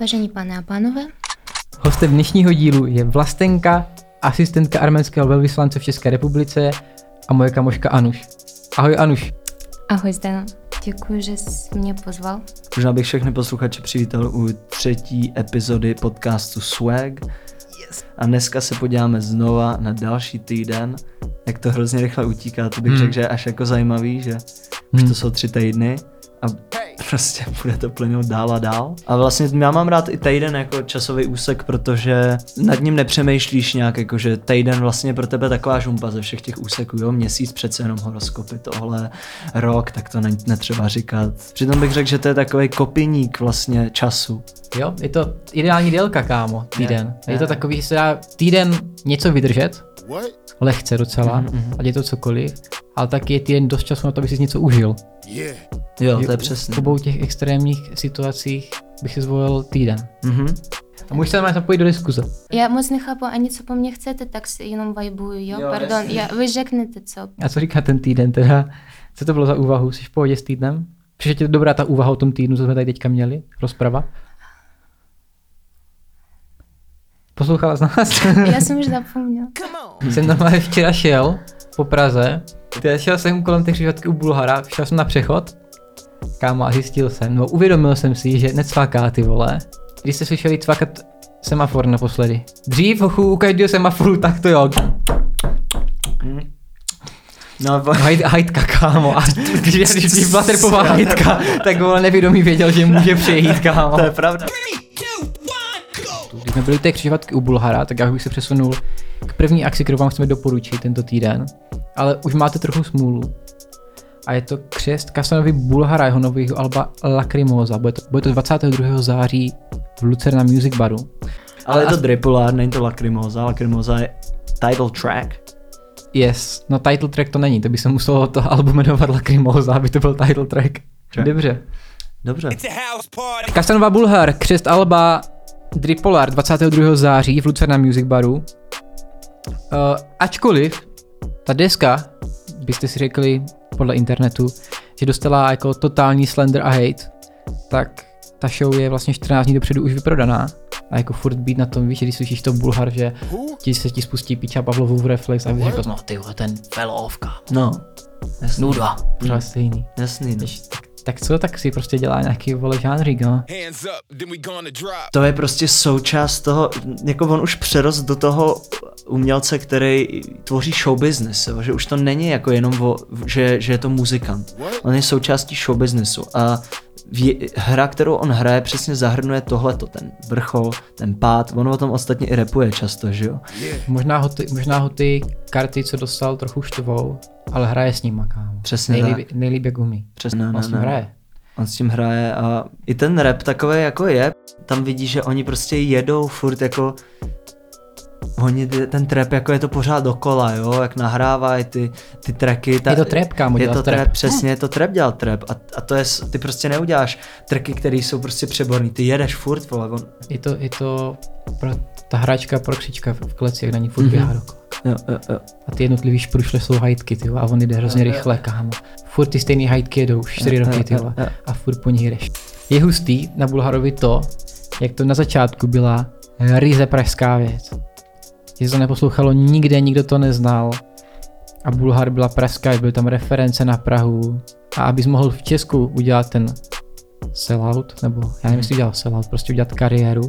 Vážení pane a pánové, Hostem dnešního dílu je Vlastenka, asistentka arménského velvyslance v České republice a moje kamoška Anuš. Ahoj Anuš. ahoj Zdeno. Děkuji, že jsi mě pozval. Možná bych všechny posluchače přivítal u třetí epizody podcastu Swag. Yes. A dneska se podíváme znova na další týden. Jak to hrozně rychle utíká, to bych Hmm. řekl, že je až jako zajímavý, že už Hmm. to jsou tři týdny a prostě bude to plynout dál a dál. A vlastně já mám rád i týden jako časový úsek, protože nad ním nepřemýšlíš nějak, jako že týden vlastně je pro tebe taková žumpa ze všech těch úseků, jo, měsíc přece jenom horoskopy, tohle, rok, tak to ne, netřeba říkat. Přitom bych řekl, že to je takový kopiník vlastně času. Jo, je to ideální délka, kámo, týden. Je, Je to je. takový, že se dá týden něco vydržet, lehce docela, Mhm, mhm. ať je to cokoliv, ale taky je týden dost času na to, aby si něco užil. Jo, to je V přesně. obou těch extrémních situacích bych si zvolil týden. Mhm. A můžeš se na zapojit do diskuze. Já moc nechápu ani, co po mně chcete, tak si jenom vibuju, jo? Jo, Pardon, já, vy řeknete co. A co říká ten týden teda? Co to bylo za úvahu? Jsi v pohodě s týdnem? Přišla ti dobrá ta úvaha o tom týdnu, co jsme tady teďka měli? Rozprava? Poslouchala z nás? Já jsem už zapomněl. jsem normálně včera šel po Praze, teda šel jsem kolem té křižovatky u Bulhara, šel jsem na přechod, kámo, a zjistil jsem, no uvědomil jsem si, že necvaká ty vole. Když jste slyšeli cvakat semafor naposledy. Dřív, hochu, u každého semaforu, tak to jo. No, po- Hajt, hajtka, kámo. A když, když, když byla terpová hajtka, tak vole nevědomý věděl, že může přejít, kámo. to je pravda. Když jsme byli té křižovatky u Bulhara, tak já bych se přesunul k první akci, kterou vám chceme doporučit tento týden. Ale už máte trochu smůlu. A je to křest Kasanovi Bulhara, jeho nového alba Lacrimosa. Bude to, bude to 22. září v Lucerna Music Baru. Ale je to Dripolár, není to Lacrimosa. Lacrimosa je title track. Yes, no title track to není, to by se muselo to album jmenovat Lacrimosa, aby to byl title track. Track. Dobře. Dobře. Kasanova Bulhar, křest Alba Dripolar 22. září v Lucerna Music Baru. Uh, ačkoliv ta deska, byste si řekli podle internetu, že dostala jako totální slender a hate, tak ta show je vlastně 14 dní dopředu už vyprodaná. A jako furt být na tom, víš, že když slyšíš to Bulhar, že ti se ti spustí Piča Pavlovu v reflex a víš, jako, no ty vole, ten kámo. No. Jasný. Nuda. Pořád stejný. Jasný. No. Tak, tak co, tak si prostě dělá nějaký vole žánřík, no. To je prostě součást toho, jako on už přerost do toho umělce, který tvoří show business, jo, že už to není jako jenom o, že, že je to muzikant. On je součástí show businessu a vě, hra, kterou on hraje, přesně zahrnuje tohleto, ten vrchol, ten pád, on o tom ostatně i repuje často, že jo. Možná ho, ty, možná ho ty karty, co dostal, trochu štvou, ale hraje s nima, kámo. Přesně nejlíp, nejlíp jak umí. Přesně, ne, On ne, s ním ne. hraje. On s tím hraje a i ten rap takový jako je, tam vidí, že oni prostě jedou furt jako Oni ten trap jako je to pořád dokola, jo, jak nahrávají ty, ty tracky. Ta, Je to trap, kámo, Je to trap. trap, přesně, je to trap dělat trap a, a to je, ty prostě neuděláš tracky, které jsou prostě přeborný, ty jedeš furt, vole, on, Je to, je to pro, ta hráčka pro křička v kleci, jak na ní furt Mhm. běhá dokola. jo, jo, jo. A ty jednotlivý šprušle jsou hajtky, ty a on jde hrozně rychle, kámo. Furt ty stejný hajtky jedou, už 4 Jo, roky, jo, ty jo, jo. a furt po nich jdeš. Je hustý na Bulharovi to, jak to na začátku byla ryze pražská věc. Se to neposlouchalo nikde, nikdo to neznal. A Bulhar byla pražská, byly tam reference na Prahu. A abys mohl v Česku udělat ten sellout, nebo já nevím, jestli udělal sellout, prostě udělat kariéru,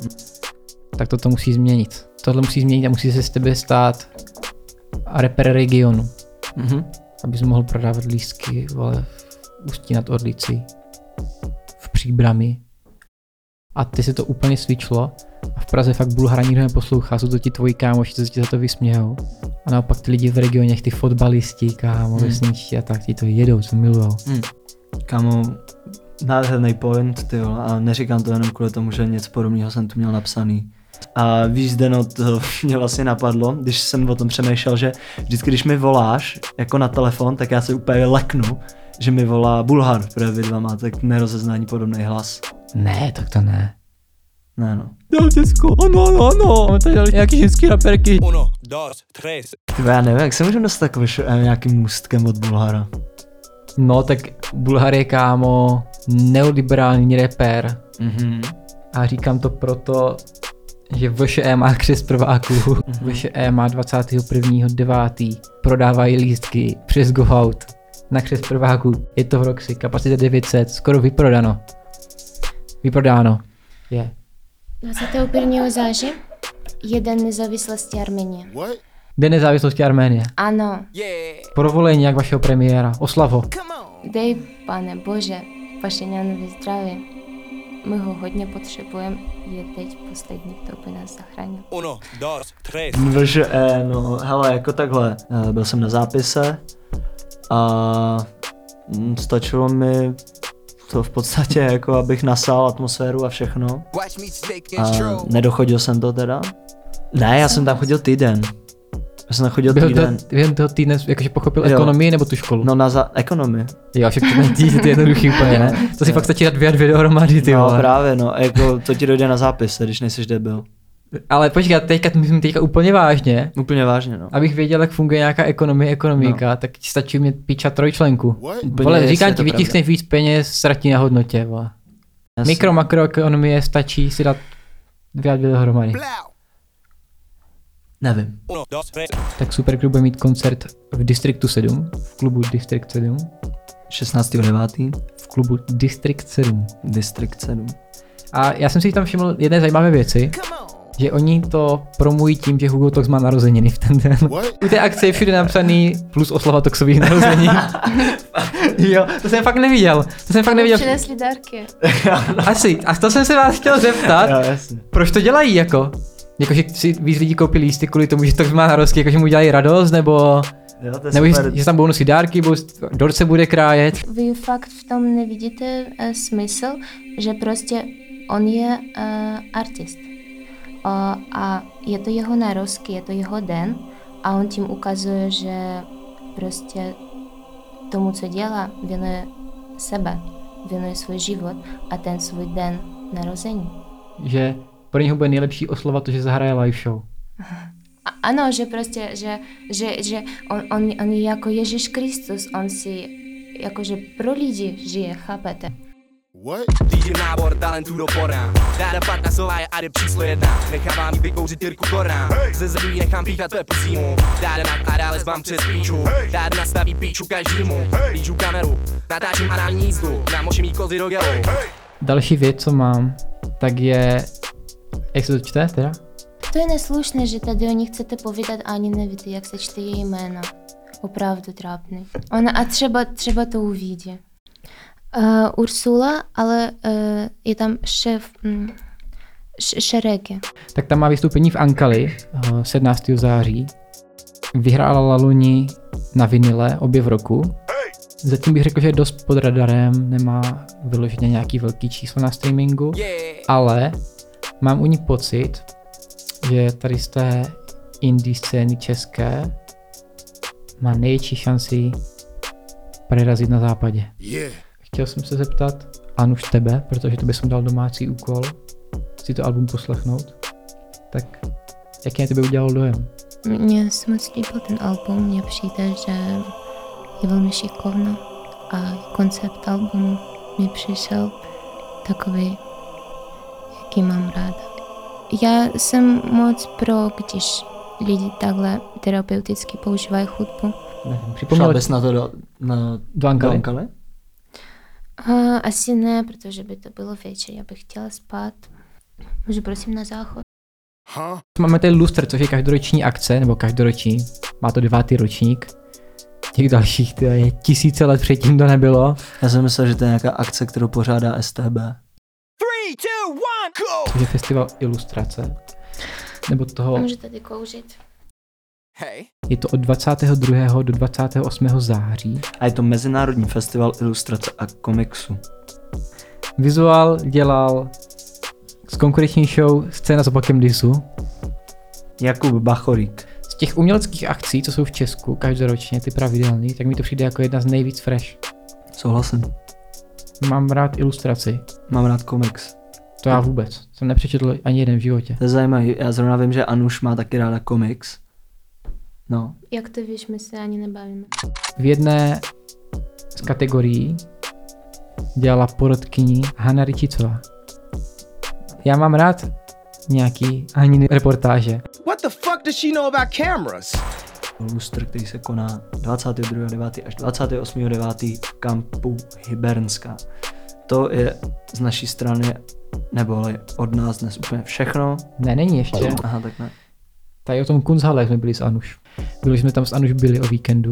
tak toto musí změnit. Tohle musí změnit a musí se z tebe stát rapper regionu, Mhm. abys mohl prodávat lístky vole, v Ústí nad Orlicí, v Příbrami. A ty se to úplně svičlo v Praze fakt Bulhara nikdo neposlouchá, jsou to ti tvoji kámoši, co se ti za to vysmějou. A naopak ty lidi v regionech, ty fotbalisti, kámo, Hmm. vesničtí a tak, ti to jedou, co milujou. Kámo, nádherný point, ty jo, a neříkám to jenom kvůli tomu, že něco podobného jsem tu měl napsaný. A víš, Zdeno, to mě vlastně napadlo, když jsem o tom přemýšlel, že vždycky, když mi voláš jako na telefon, tak já se úplně leknu, že mi volá Bulhar, protože vy dva máte k nerozeznání podobný hlas. Ne, tak to ne. Ne no. Jo, Česko, ano, ano, ano. Máme tady nějaký ženský raperky. Uno, dos, tres. Ty já nevím, jak se můžeme dostat takový š- nějakým můstkem od Bulhara. No, tak Bulhar je kámo neoliberální rapper. Mhm. A říkám to proto, že VŠE má křes prváků. VŠE má 21.9. Prodávají lístky přes GoOut na křes prváků. Je to v Roxy, kapacita 900, skoro vyprodano. Vyprodáno. Je. 21. září je Den nezávislosti Armenie. Den nezávislosti Arménie. Ano. Provolení jak vašeho premiéra. Oslav ho. Come on. dej, pane Bože, Pašeňanovi zdraví. My ho hodně potřebujeme, je teď poslední, kdo by nás zachránil. Uno, dos, tres. VŽE, no hele, jako takhle, eh, byl jsem na zápise a mm, stačilo mi to v podstatě jako, abych nasál atmosféru a všechno. A nedochodil jsem to teda. Ne, já jsem tam chodil týden. Já jsem tam chodil Byl to, týden. během toho týdne jakože pochopil Jo. ekonomii nebo tu školu? No na za ekonomii. Jo, však to není to je jednoduchý úplně, ne? To si fakt stačí dát dvě a dvě dohromady, ty no vole. právě, no, jako to ti dojde na zápise, když nejsiš debil. Ale počkat, teďka, myslím teďka úplně vážně, Úplně vážně, no. abych věděl, jak funguje nějaká ekonomie, ekonomika, no. tak ti stačí mít píča trojčlenku. Úplně Vole, říkám ti, vytiskneš víc peněz, ztratí na hodnotě, vole. Jasně. Mikro, makroekonomie stačí si dát dvě a dvě dohromady. Nevím. Tak Superklub bude mít koncert v Districtu 7, v klubu District 7, 16.9. v klubu District 7. District 7. A já jsem si tam všiml jedné zajímavé věci, Come on. Že oni to promují tím, že Hugo Tox má narozeniny v ten den. What? U té akce je všude napsaný plus oslava Toxových narození. jo, to jsem fakt neviděl. To jsem fakt neviděl. Přinesli dárky. Asi, a to jsem se vás chtěl zeptat, Jo, jasně. proč to dělají jako? Jakože si víc lidí koupí lísty kvůli tomu, že Tox má narozky, jakože mu dělají radost, nebo, Jo, to je nebo že, super. že tam budou nosit dárky, budou, dorce bude krájet. Vy fakt v tom nevidíte uh, smysl, že prostě on je uh, artist. A je to jeho narozky, je to jeho den a on tím ukazuje, že prostě tomu, co dělá, věnuje sebe, věnuje svůj život a ten svůj den narození. Že pro něho bude nejlepší oslova to, že zahraje live show. A, ano, že prostě, že, že, že on, on, on je jako Ježíš Kristus, on si jakože pro lidi žije, chápete? What? Řídím nábor talentů do porna Dáda pak na slova je Ady číslo jedna. Nechávám jí vykouřit Jirku Korna Ze jí nechám píchat tvé pusímu Dáda nakládá les vám přes píču. Dáda nastaví píču každému. Líču kameru, natáčím anální jízdu. Namočím jí kozy do gelu. Další věc, co mám, tak je, jak se to čte teda? To je neslušné, že tady o ní chcete povídat a ani nevíte, jak se čte její jméno. Opravdu trápný. Ona, a třeba, třeba to uvidí. Uh, Ursula, ale uh, je tam šéf mm, š- Šereky. Tak tam má vystoupení v Ankali eh, 17. září. Vyhrála Laluni na vinile obě v roku. Zatím bych řekl, že je dost pod radarem, nemá vyloženě nějaký velký číslo na streamingu, ale mám u ní pocit, že tady z té indie scény české má největší šanci prerazit na západě. Yeah Chtěl jsem se zeptat Anuš tebe, protože to jsem dal domácí úkol, si to album poslechnout. Tak jaký na tebe udělal dojem? Mně se moc líbil ten album, mně přijde, že je velmi šikovno a koncept albumu mi přišel takový, jaký mám ráda. Já jsem moc pro, když lidi takhle terapeuticky používají hudbu. Nevím, připomněl bys na to do, na, do do Asi ne, protože by to bylo večer, já bych chtěla spát. Můžu prosím na záchod? Huh? Máme tady Lustr, což je každoroční akce, nebo každoroční, má to devátý ročník. Těch dalších tyjo, je tisíce let předtím to nebylo, Já jsem myslel, že to je nějaká akce, kterou pořádá STB. Three, two, one, go což je festival ilustrace. Nebo toho, Můžu tady kouřit? Hey je to od 22. do 28. září. A je to Mezinárodní festival ilustrace a komiksu. Vizuál dělal s konkurenční show Scéna s opakem disu. Jakub Bachorík. Z těch uměleckých akcí, co jsou v Česku každoročně, ty pravidelný, tak mi to přijde jako jedna z nejvíc fresh. Souhlasím. Mám rád ilustraci. Mám rád komiks. To já vůbec. Jsem nepřečetl ani jeden v životě. To je zajímavé. Já zrovna vím, že Anuš má taky ráda komiks. No, Jak to víš, my se ani nebavíme. V jedné z kategorií dělala porodkyní Hanna Ričicová. Já mám rád nějaký Aniny reportáže. What the fuck does she know about cameras? Lustr, který se koná 22.9. až 28.9. v kampu Hybernská. To je z naší strany, neboli od nás dnes úplně všechno. Ne, není ještě. Aha, tak ne. Tady o tom Kunzhale jsme byli s Anuš. Byli jsme tam s Anuš byli o víkendu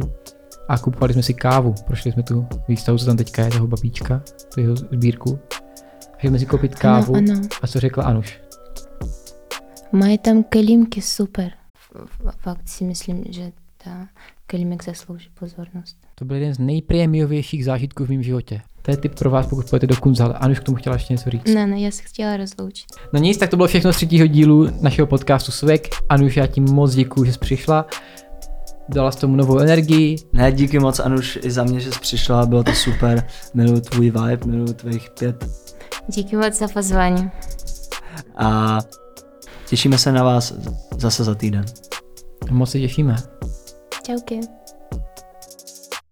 a kupovali jsme si kávu. Prošli jsme tu výstavu, co tam teďka je, toho babíčka, tu jeho sbírku. A jsme si koupit kávu. Ano, ano. A co řekla Anuš? Mají tam kelímky super. Fakt si myslím, že ta kelímek zaslouží pozornost. To byl jeden z nejprémiovějších zážitků v mém životě. To je tip pro vás, pokud půjdete do Kunzhale. Anuš k tomu chtěla ještě něco říct. Ne, ne, já se chtěla rozloučit. No nic, tak to bylo všechno z třetího dílu našeho podcastu Svek. Anuš, já ti moc děkuji, že jsi přišla. Dala jsi tomu novou energii. Ne, díky moc Anuš i za mě, že jsi přišla, bylo to super. Miluju tvůj vibe, miluju tvých pět Díky moc za pozvání. a těšíme se na vás zase za týden. Moc se těšíme. Čauky.